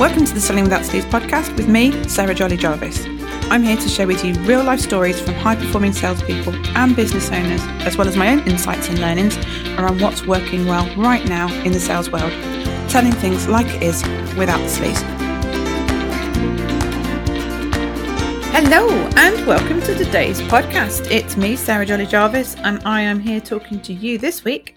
Welcome to the Selling Without Sleaze podcast with me, Sarah Jolly Jarvis. I'm here to share with you real life stories from high performing salespeople and business owners, as well as my own insights and learnings around what's working well right now in the sales world, telling things like it is without the sleeves. Hello, and welcome to today's podcast. It's me, Sarah Jolly Jarvis, and I am here talking to you this week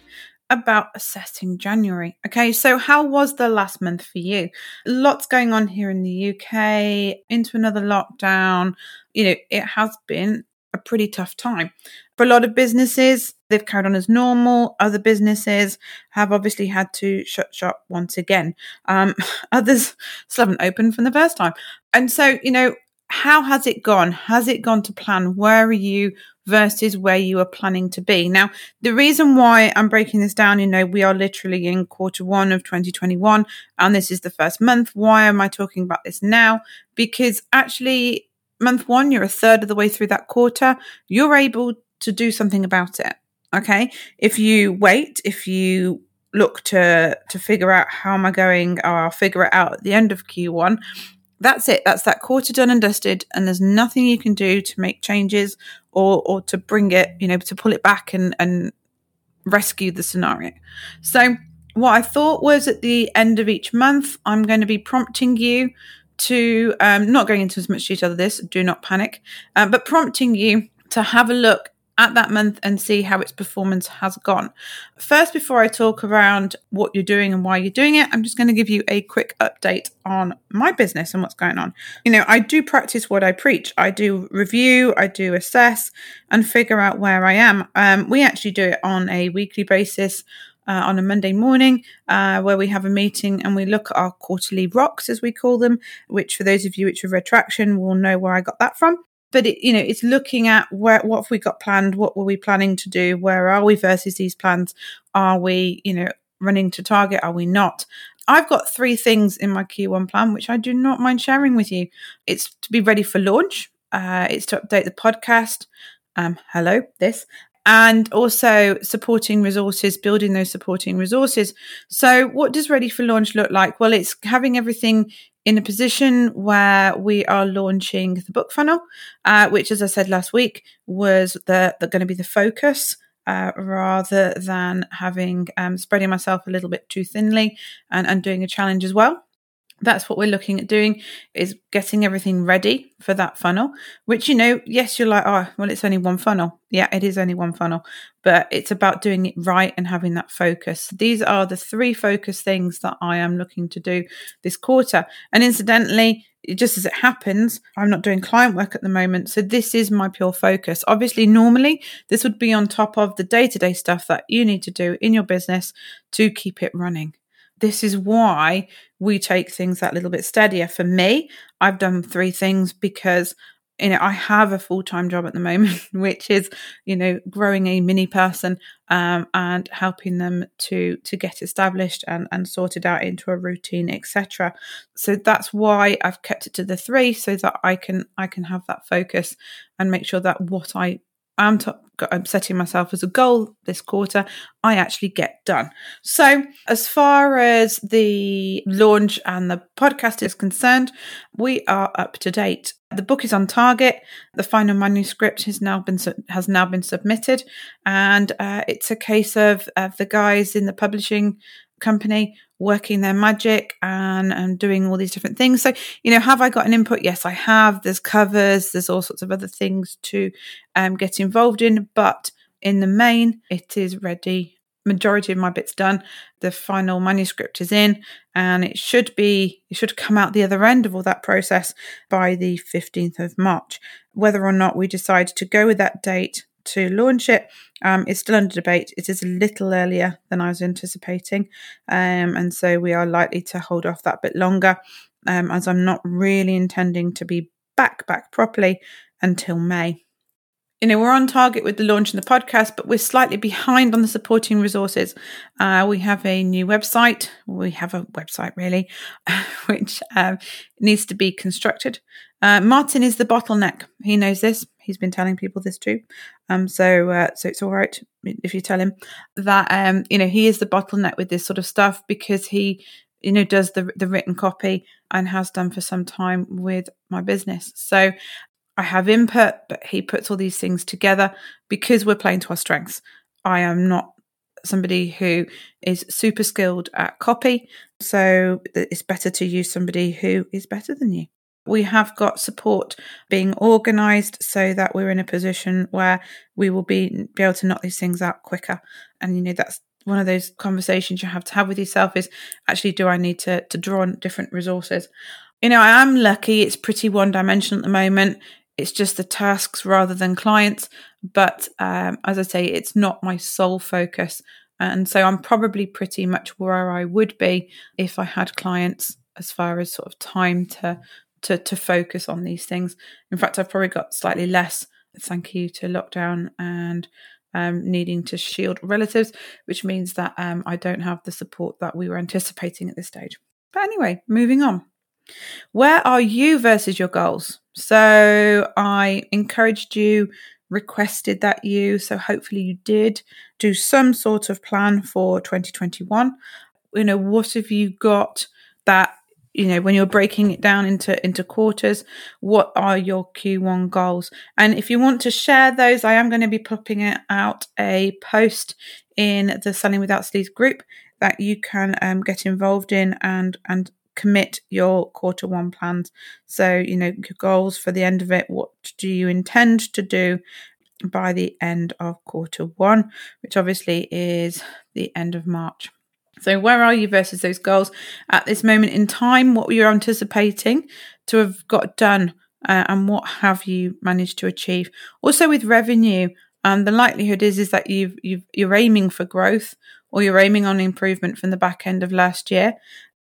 about assessing January. Okay, so how was the last month for you? Lots going on here in the UK, into another lockdown. You know, it has been a pretty tough time. For a lot of businesses, they've carried on as normal. Other businesses have obviously had to shut shop once again. Um, others still haven't opened from the first time. And so, you know, how has it gone? Has it gone to plan? Where are you versus where you are planning to be? Now, the reason why I'm breaking this down, you know, we are literally in quarter one of 2021 and this is the first month. Why am I talking about this now? Because actually, month one, you're a third of the way through that quarter. You're able to do something about it. Okay. If you wait, if you look to to figure out how am I going, or I'll figure it out at the end of Q1 that's it. That's that quarter done and dusted, and there's nothing you can do to make changes or or to bring it, you know, to pull it back and and rescue the scenario. So what I thought was at the end of each month, I'm going to be prompting you to um, not going into as much detail of this. Do not panic, uh, but prompting you to have a look at that month and see how its performance has gone. First, before I talk around what you're doing and why you're doing it, I'm just going to give you a quick update on my business and what's going on. You know, I do practice what I preach. I do review, I do assess, and figure out where I am. Um, we actually do it on a weekly basis. Uh, on a Monday morning, uh, where we have a meeting and we look at our quarterly rocks, as we call them, which for those of you which have read Traction will know where I got that from but it, you know it's looking at where what have we got planned? What were we planning to do? Where are we versus these plans? Are we you know running to target? Are we not? I've got three things in my q1 plan which i do not mind sharing with you. It's to be ready for launch uh, it's to update the podcast um, hello this and also supporting resources, building those supporting resources. So, what does ready for launch look like? Well, it's having everything in a position where we are launching the book funnel, uh, which, as I said last week, was the, the going to be the focus. Uh, rather than having um, spreading myself a little bit too thinly and, and doing a challenge as well that's what we're looking at doing is getting everything ready for that funnel which you know yes you're like oh well it's only one funnel. Yeah it is only one funnel but it's about doing it right and having that focus. These are the three focus things that i am looking to do this quarter. And incidentally just as it happens i'm not doing client work at the moment so this is my pure focus. Obviously normally this would be on top of the day-to-day stuff that you need to do in your business to keep it running this is why we take things that little bit steadier. For me, I've done three things because you know, I have a full time job at the moment, which is, you know, growing a mini person um, and helping them to to get established and and sorted out into a routine, etc. So that's why I've kept it to the three, so that I can I can have that focus and make sure that what I I'm, t- I'm setting myself as a goal this quarter, I actually get done. So, as far as the launch and the podcast is concerned, we are up to date. The book is on target. The final manuscript has now been has now been submitted, and uh, it's a case of, of the guys in the publishing company working their magic and, and doing all these different things. So, you know, have I got an input? Yes, I have. There's covers, there's all sorts of other things to um, get involved in, but in the main, it is ready. Majority of my bits done. The final manuscript is in, and it should be it should come out the other end of all that process by the 15th of March. Whether or not we decide to go with that date to launch it um, is still under debate. It is a little earlier than I was anticipating, um, and so we are likely to hold off that bit longer, um, as I'm not really intending to be back back properly until May. You know, we're on target with the launch of the podcast, but we're slightly behind on the supporting resources. Uh, we have a new website. We have a website, really, which um, needs to be constructed. Uh, Martin is the bottleneck. He knows this. He's been telling people this too. Um, so uh, so it's all right if you tell him that um, you know he is the bottleneck with this sort of stuff because he you know, does the the written copy and has done for some time with my business. So I have input, but he puts all these things together because we're playing to our strengths. I am not somebody who is super skilled at copy, so it's better to use somebody who is better than you. We have got support being organized so that we're in a position where we will be, be able to knock these things out quicker. And, you know, that's one of those conversations you have to have with yourself is actually, do I need to, to draw on different resources? You know, I am lucky. It's pretty one dimensional at the moment. It's just the tasks rather than clients. But um, as I say, it's not my sole focus. And so I'm probably pretty much where I would be if I had clients as far as sort of time to to to focus on these things. In fact, I've probably got slightly less thank you to lockdown and um, needing to shield relatives, which means that um, I don't have the support that we were anticipating at this stage. But anyway, moving on. Where are you versus your goals? So I encouraged you, requested that you, so hopefully you did do some sort of plan for 2021. You know, what have you got that you know when you're breaking it down into into quarters what are your q1 goals and if you want to share those i am going to be popping out a post in the selling without sleaze group that you can um, get involved in and and commit your quarter one plans so you know your goals for the end of it what do you intend to do by the end of quarter one which obviously is the end of march so, where are you versus those goals at this moment in time? What were you anticipating to have got done, uh, and what have you managed to achieve? Also, with revenue, um, the likelihood is is that you've, you've you're aiming for growth or you're aiming on improvement from the back end of last year.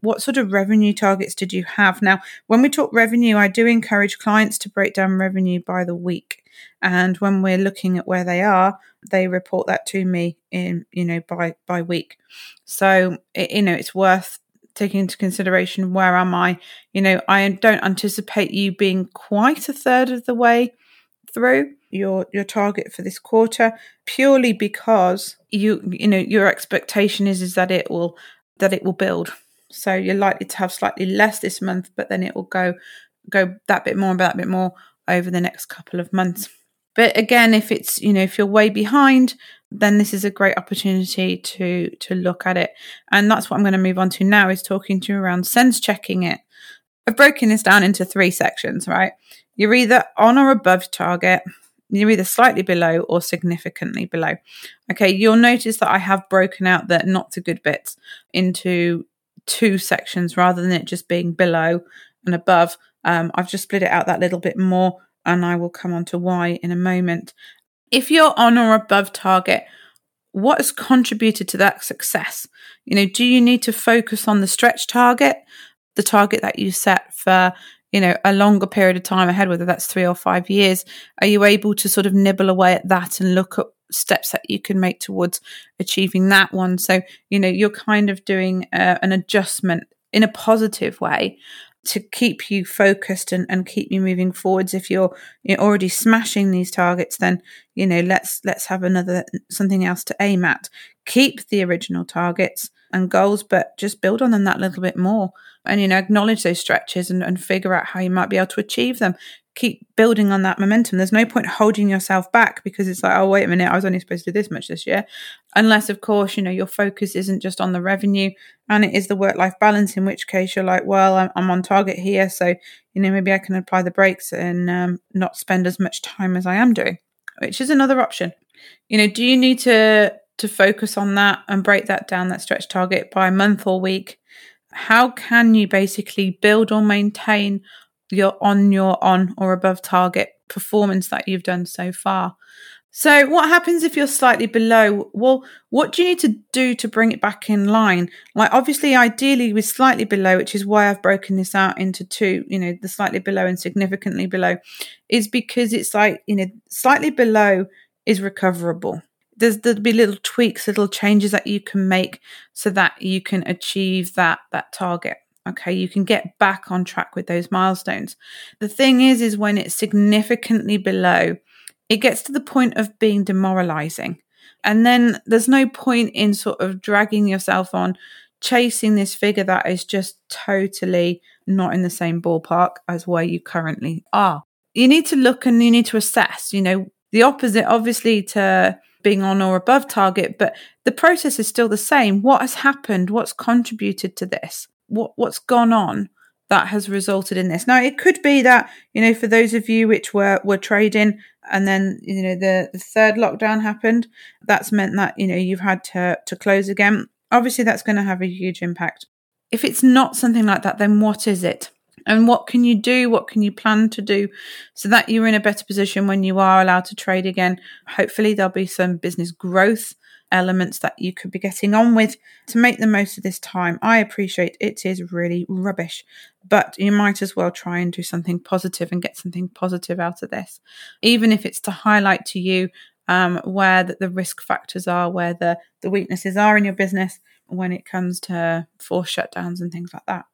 What sort of revenue targets did you have? Now, when we talk revenue, I do encourage clients to break down revenue by the week. And when we're looking at where they are, they report that to me in, you know, by, by week. So, it, you know, it's worth taking into consideration where am I? You know, I don't anticipate you being quite a third of the way through your your target for this quarter purely because you you know your expectation is is that it will that it will build so you're likely to have slightly less this month but then it will go go that bit more and that bit more over the next couple of months but again, if it's, you know, if you're way behind, then this is a great opportunity to to look at it. And that's what I'm going to move on to now is talking to you around sense checking it. I've broken this down into three sections, right? You're either on or above target, you're either slightly below or significantly below. Okay, you'll notice that I have broken out the not so good bits into two sections rather than it just being below and above. Um, I've just split it out that little bit more and I will come on to why in a moment. If you're on or above target, what has contributed to that success? You know, do you need to focus on the stretch target, the target that you set for, you know, a longer period of time ahead, whether that's three or five years? Are you able to sort of nibble away at that and look at steps that you can make towards achieving that one? So, you know, you're kind of doing uh, an adjustment in a positive way to keep you focused and, and keep you moving forwards if you're you're already smashing these targets then you know let's let's have another something else to aim at keep the original targets and goals but just build on them that little bit more and you know acknowledge those stretches and, and figure out how you might be able to achieve them keep building on that momentum. There's no point holding yourself back because it's like, oh, wait a minute, I was only supposed to do this much this year. Unless, of course, you know, your focus isn't just on the revenue and it is the work life balance, in which case you're like, well, I'm, I'm, on target here. So, you know, maybe I can apply the brakes and um, not spend as much time as I am doing, which is another option. You know, do you need to to focus on that and break that down, that stretch target by month or week? How can you basically build or maintain your on your on or above target performance that you've done so far. So, what happens if you're slightly below? Well, what do you need to do to bring it back in line? Like, obviously, ideally, with slightly below, which is why I've broken this out into two, you know, the slightly below and significantly below, is because it's like, you know, slightly below is recoverable. There's there'll be little tweaks, little changes that you can make so that you can achieve that that target. Okay, you can get back on track with those milestones. The thing is, is when it's significantly below, it gets to the point of being demoralizing. And then there's no point in sort of dragging yourself on chasing this figure that is just totally not in the same ballpark as where you currently are. You need to look and you need to assess, you know, the opposite, obviously, to being on or above target, but the process is still the same. What has happened? What's contributed to this? What what's gone on that has resulted in this? Now it could be that, you know, for those of you which were were trading and then, you know, the, the third lockdown happened, that's meant that, you know, you've had to to close again. Obviously that's going to have a huge impact. If it's not something like that, then what is it? And what can you do? What can you plan to do so that you're in a better position when you are allowed to trade again? Hopefully, there'll be some business growth elements that you could be getting on with to make the most of this time. I appreciate it is really rubbish, but you might as well try and do something positive and get something positive out of this, even if it's to highlight to you um, where that the risk factors are, where the, the weaknesses are in your business when it comes to forced shutdowns and things like that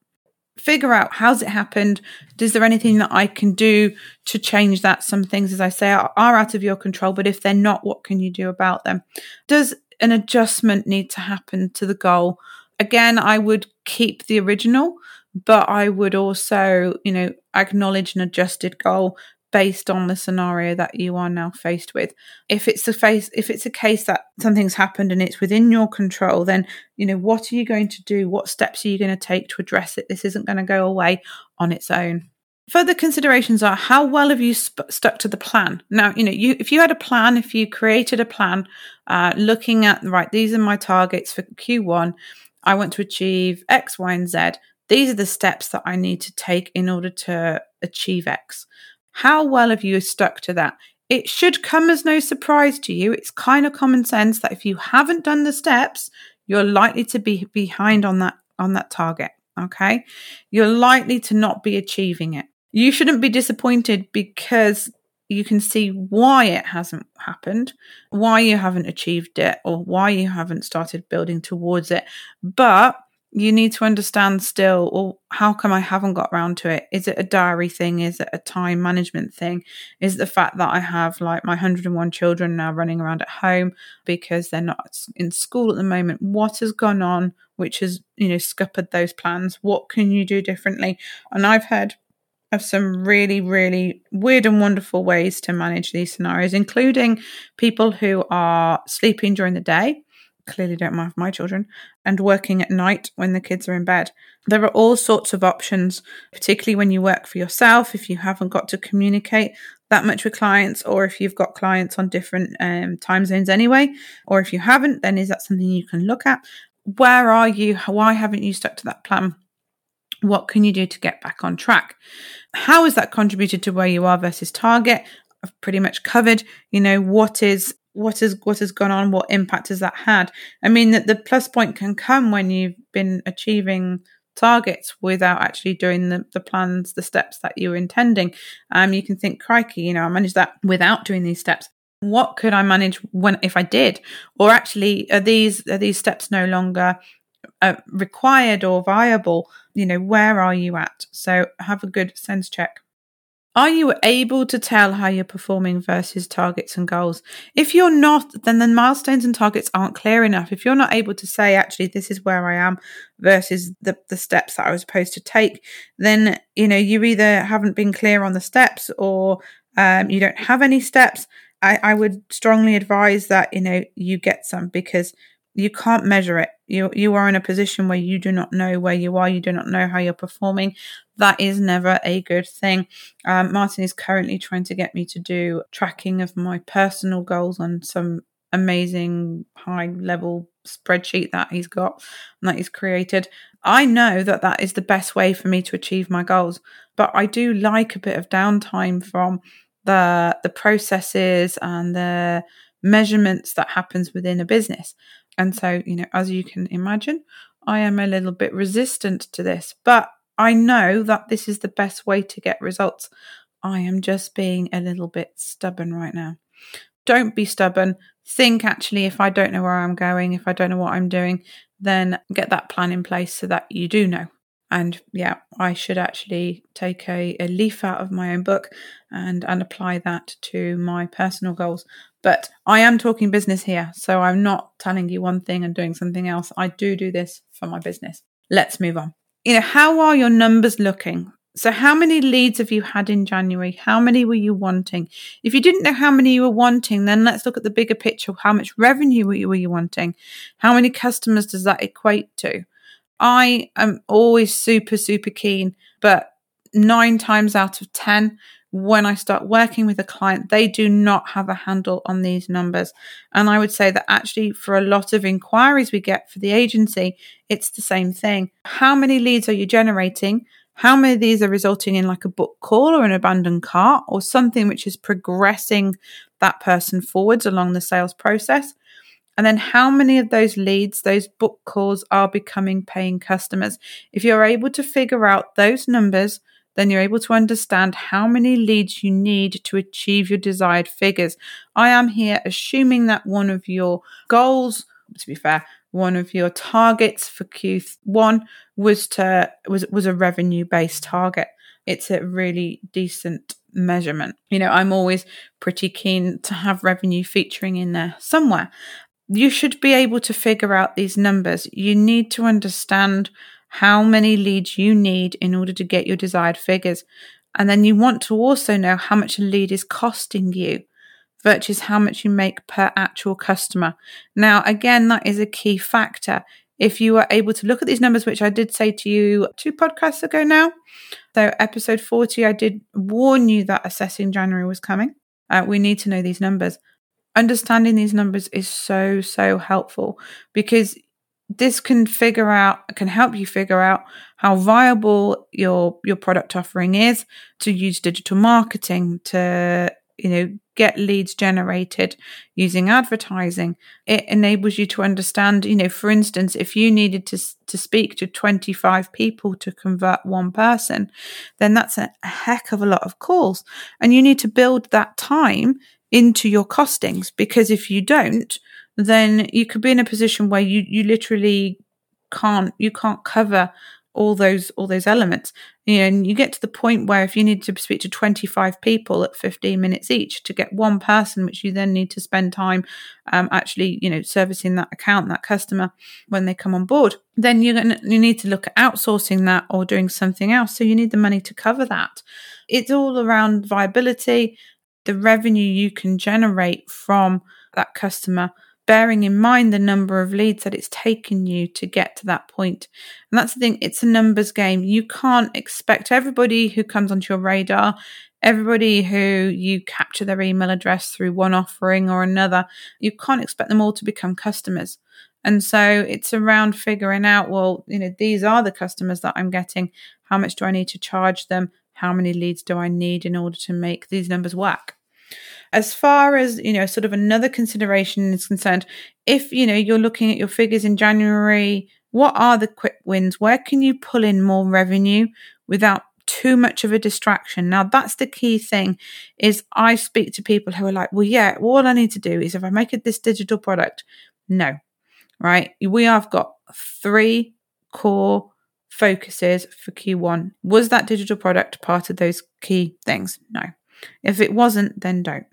figure out how's it happened. Is there anything that i can do to change that? Some things as i say are, are, out of your control but if they're not what can you do about them? Does an adjustment need to happen to the goal? Again i would keep the original but i would also you know acknowledge an adjusted goal based on the scenario that you are now faced with. If it's a face if it's a case that something's happened and it's within your control, then you know what are you going to do? What steps are you going to take to address it? This isn't going to go away on its own. Further considerations are how well have you sp- stuck to the plan? Now, you know, you if you had a plan, if you created a plan, uh, looking at right, these are my targets for Q1. I want to achieve X, Y, and Z. These are the steps that I need to take in order to achieve X. How well have you stuck to that? It should come as no surprise to you. It's kind of common sense that if you haven't done the steps, you're likely to be behind on that on that target, okay? You're likely to not be achieving it. You shouldn't be disappointed because you can see why it hasn't happened, why you haven't achieved it, or why you haven't started building towards it. But you need to understand still, well, how come I haven't got around to it? Is it a diary thing? Is it a time management thing? Is the fact that I have like my 101 children now running around at home because they're not in school at the moment? What has gone on which has, you know, scuppered those plans? What can you do differently? And I've heard of some really, really weird and wonderful ways to manage these scenarios, including people who are sleeping during the day clearly don't mind my children, and working at night when the kids are in bed. There are all sorts of options, particularly when you work for yourself, if you haven't got to communicate that much with clients, or if you've got clients on different um, time zones anyway, or if you haven't, then is that something you can look at? Where are you? Why haven't you stuck to that plan? What can you do to get back on track? How has that contributed to where you are versus target? I've pretty much covered, you know, what is what has what has gone on what impact has that had? I mean that the plus point can come when you've been achieving targets without actually doing the, the plans the steps that you were intending. Um you can think crikey you know i managed that without doing these steps. What could i manage when if i did? Or actually are these are these steps no longer uh, required or viable? You know where are you at? So have a good sense check are you able to tell how you're performing versus targets and goals? If you're not, then the milestones and targets aren't clear enough. If you're not able to say, actually, this is where I am versus the, the steps that I was supposed to take, then, you know, you either haven't been clear on the steps or um, you don't have any steps. I, I would strongly advise that, you know, you get some because you can't measure it. You you are in a position where you do not know where you are. You do not know how you're performing. That is never a good thing. Um, Martin is currently trying to get me to do tracking of my personal goals on some amazing high level spreadsheet that he's got and that he's created. I know that that is the best way for me to achieve my goals, but I do like a bit of downtime from the the processes and the measurements that happens within a business. And so, you know, as you can imagine, I am a little bit resistant to this, but I know that this is the best way to get results. I am just being a little bit stubborn right now. Don't be stubborn. Think actually, if I don't know where I'm going, if I don't know what I'm doing, then get that plan in place so that you do know. And yeah, I should actually take a, a leaf out of my own book and, and apply that to my personal goals. But I am talking business here. So I'm not telling you one thing and doing something else. I do do this for my business. Let's move on. You know, how are your numbers looking? So, how many leads have you had in January? How many were you wanting? If you didn't know how many you were wanting, then let's look at the bigger picture. How much revenue were you, were you wanting? How many customers does that equate to? I am always super, super keen, but nine times out of 10, when I start working with a client, they do not have a handle on these numbers. And I would say that actually, for a lot of inquiries we get for the agency, it's the same thing. How many leads are you generating? How many of these are resulting in like a book call or an abandoned cart or something which is progressing that person forwards along the sales process? And then how many of those leads, those book calls are becoming paying customers? If you're able to figure out those numbers, then you're able to understand how many leads you need to achieve your desired figures. I am here assuming that one of your goals, to be fair, one of your targets for Q1 was to was was a revenue based target. It's a really decent measurement. You know, I'm always pretty keen to have revenue featuring in there somewhere. You should be able to figure out these numbers. You need to understand how many leads you need in order to get your desired figures. And then you want to also know how much a lead is costing you versus how much you make per actual customer. Now, again, that is a key factor. If you are able to look at these numbers, which I did say to you two podcasts ago now, so episode 40, I did warn you that assessing January was coming. Uh, we need to know these numbers. Understanding these numbers is so, so helpful because this can figure out can help you figure out how viable your your product offering is to use digital marketing to you know get leads generated using advertising. It enables you to understand you know for instance if you needed to to speak to 25 people to convert one person then that's a, heck of a lot of calls. And you need to build that time into your costings because if you don't then you could be in a position where you you literally can't you can't cover all those all those elements. You know, and you get to the point where if you need to speak to 25 people at 15 minutes each to get one person which you then need to spend time um, actually you know servicing that account that customer when they come on board then you're gonna, you need to look at outsourcing that or doing something else. So you need the money to cover that. It's all around viability the revenue you can generate from that customer bearing in mind the number of leads that it's taken you to get to that point. And that's the thing, it's a numbers game. You can't expect everybody who comes onto your radar, everybody who you capture their email address through one offering or another, you can't expect them all to become customers. And so it's around figuring out, well, you know, these are the customers that I'm getting. How much do I need to charge them? How many leads do I need in order to make these numbers work? As far as, you know, sort of another consideration is concerned, if, you know, you're looking at your figures in January, what are the quick wins? Where can you pull in more revenue without too much of a distraction. Now that's the key thing is I speak to people who are like, well, yeah, all I need to do is if I make it this digital product, no, right? We have got three core focuses for Q1. Was that digital product part of those key things? No. If it wasn't, then don't.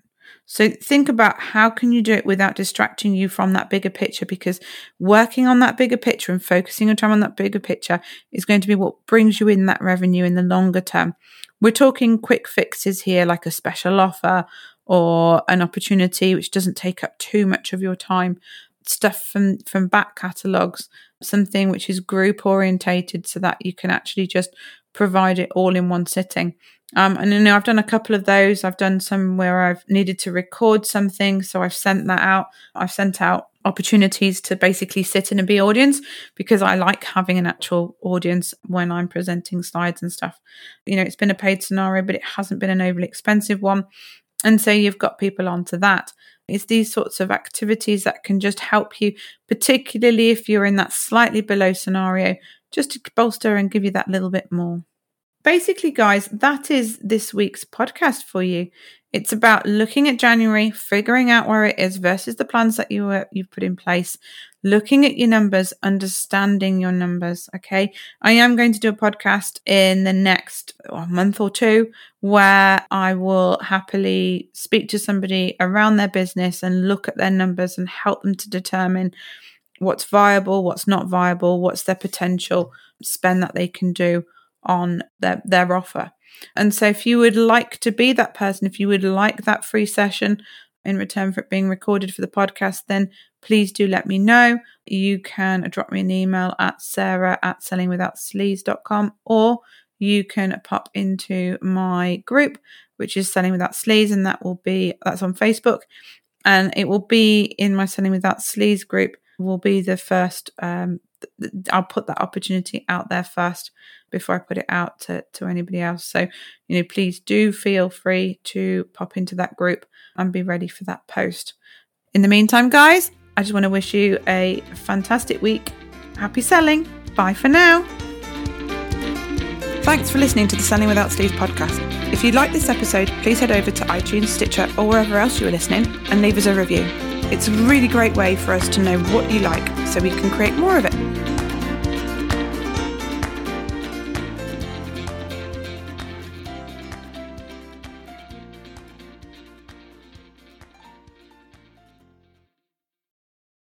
So think about how can you do it without distracting you from that bigger picture because working on that bigger picture and focusing your time on that bigger picture is going to be what brings you in that revenue in the longer term. We're talking quick fixes here like a special offer or an opportunity which doesn't take up too much of your time stuff from from back catalogs something which is group orientated so that you can actually just provide it all in one sitting um, and you know, I've done a couple of those. I've done some where I've needed to record something, so I've sent that out. I've sent out opportunities to basically sit in and be audience because I like having an actual audience when I'm presenting slides and stuff. You know, it's been a paid scenario, but it hasn't been an overly expensive one. And so you've got people onto that. It's these sorts of activities that can just help you, particularly if you're in that slightly below scenario, just to bolster and give you that little bit more basically, guys, that is this week's podcast for you. It's about looking at January, figuring out where it is versus the plans that you were, you've put in place, looking at your numbers, understanding your numbers. Okay. I am going to do a podcast in the next month or two where I will happily speak to somebody around their business and look at their numbers and help them to determine what's viable, what's not viable, what's their potential spend that they can do on their, their offer. And so, if you would like to be that person, if you would like that free session in return for it being recorded for the podcast, then please do let me know. You can drop me an email at sarah at sellingwithoutsleaze.com or you can pop into my group, which is Selling Without Sleaze, and that will be that's on Facebook. And it will be in my Selling Without Sleaze group, will be the first um, I'll put that opportunity out there first before I put it out to, to anybody else. So, you know, please do feel free to pop into that group and be ready for that post. In the meantime, guys, I just want to wish you a fantastic week. Happy selling. Bye for now. Thanks for listening to the Selling Without Sleaze podcast. If you like this episode, please head over to iTunes, Stitcher, or wherever else you are listening and leave us a review. It's a really great way for us to know what you like so we can create more of it.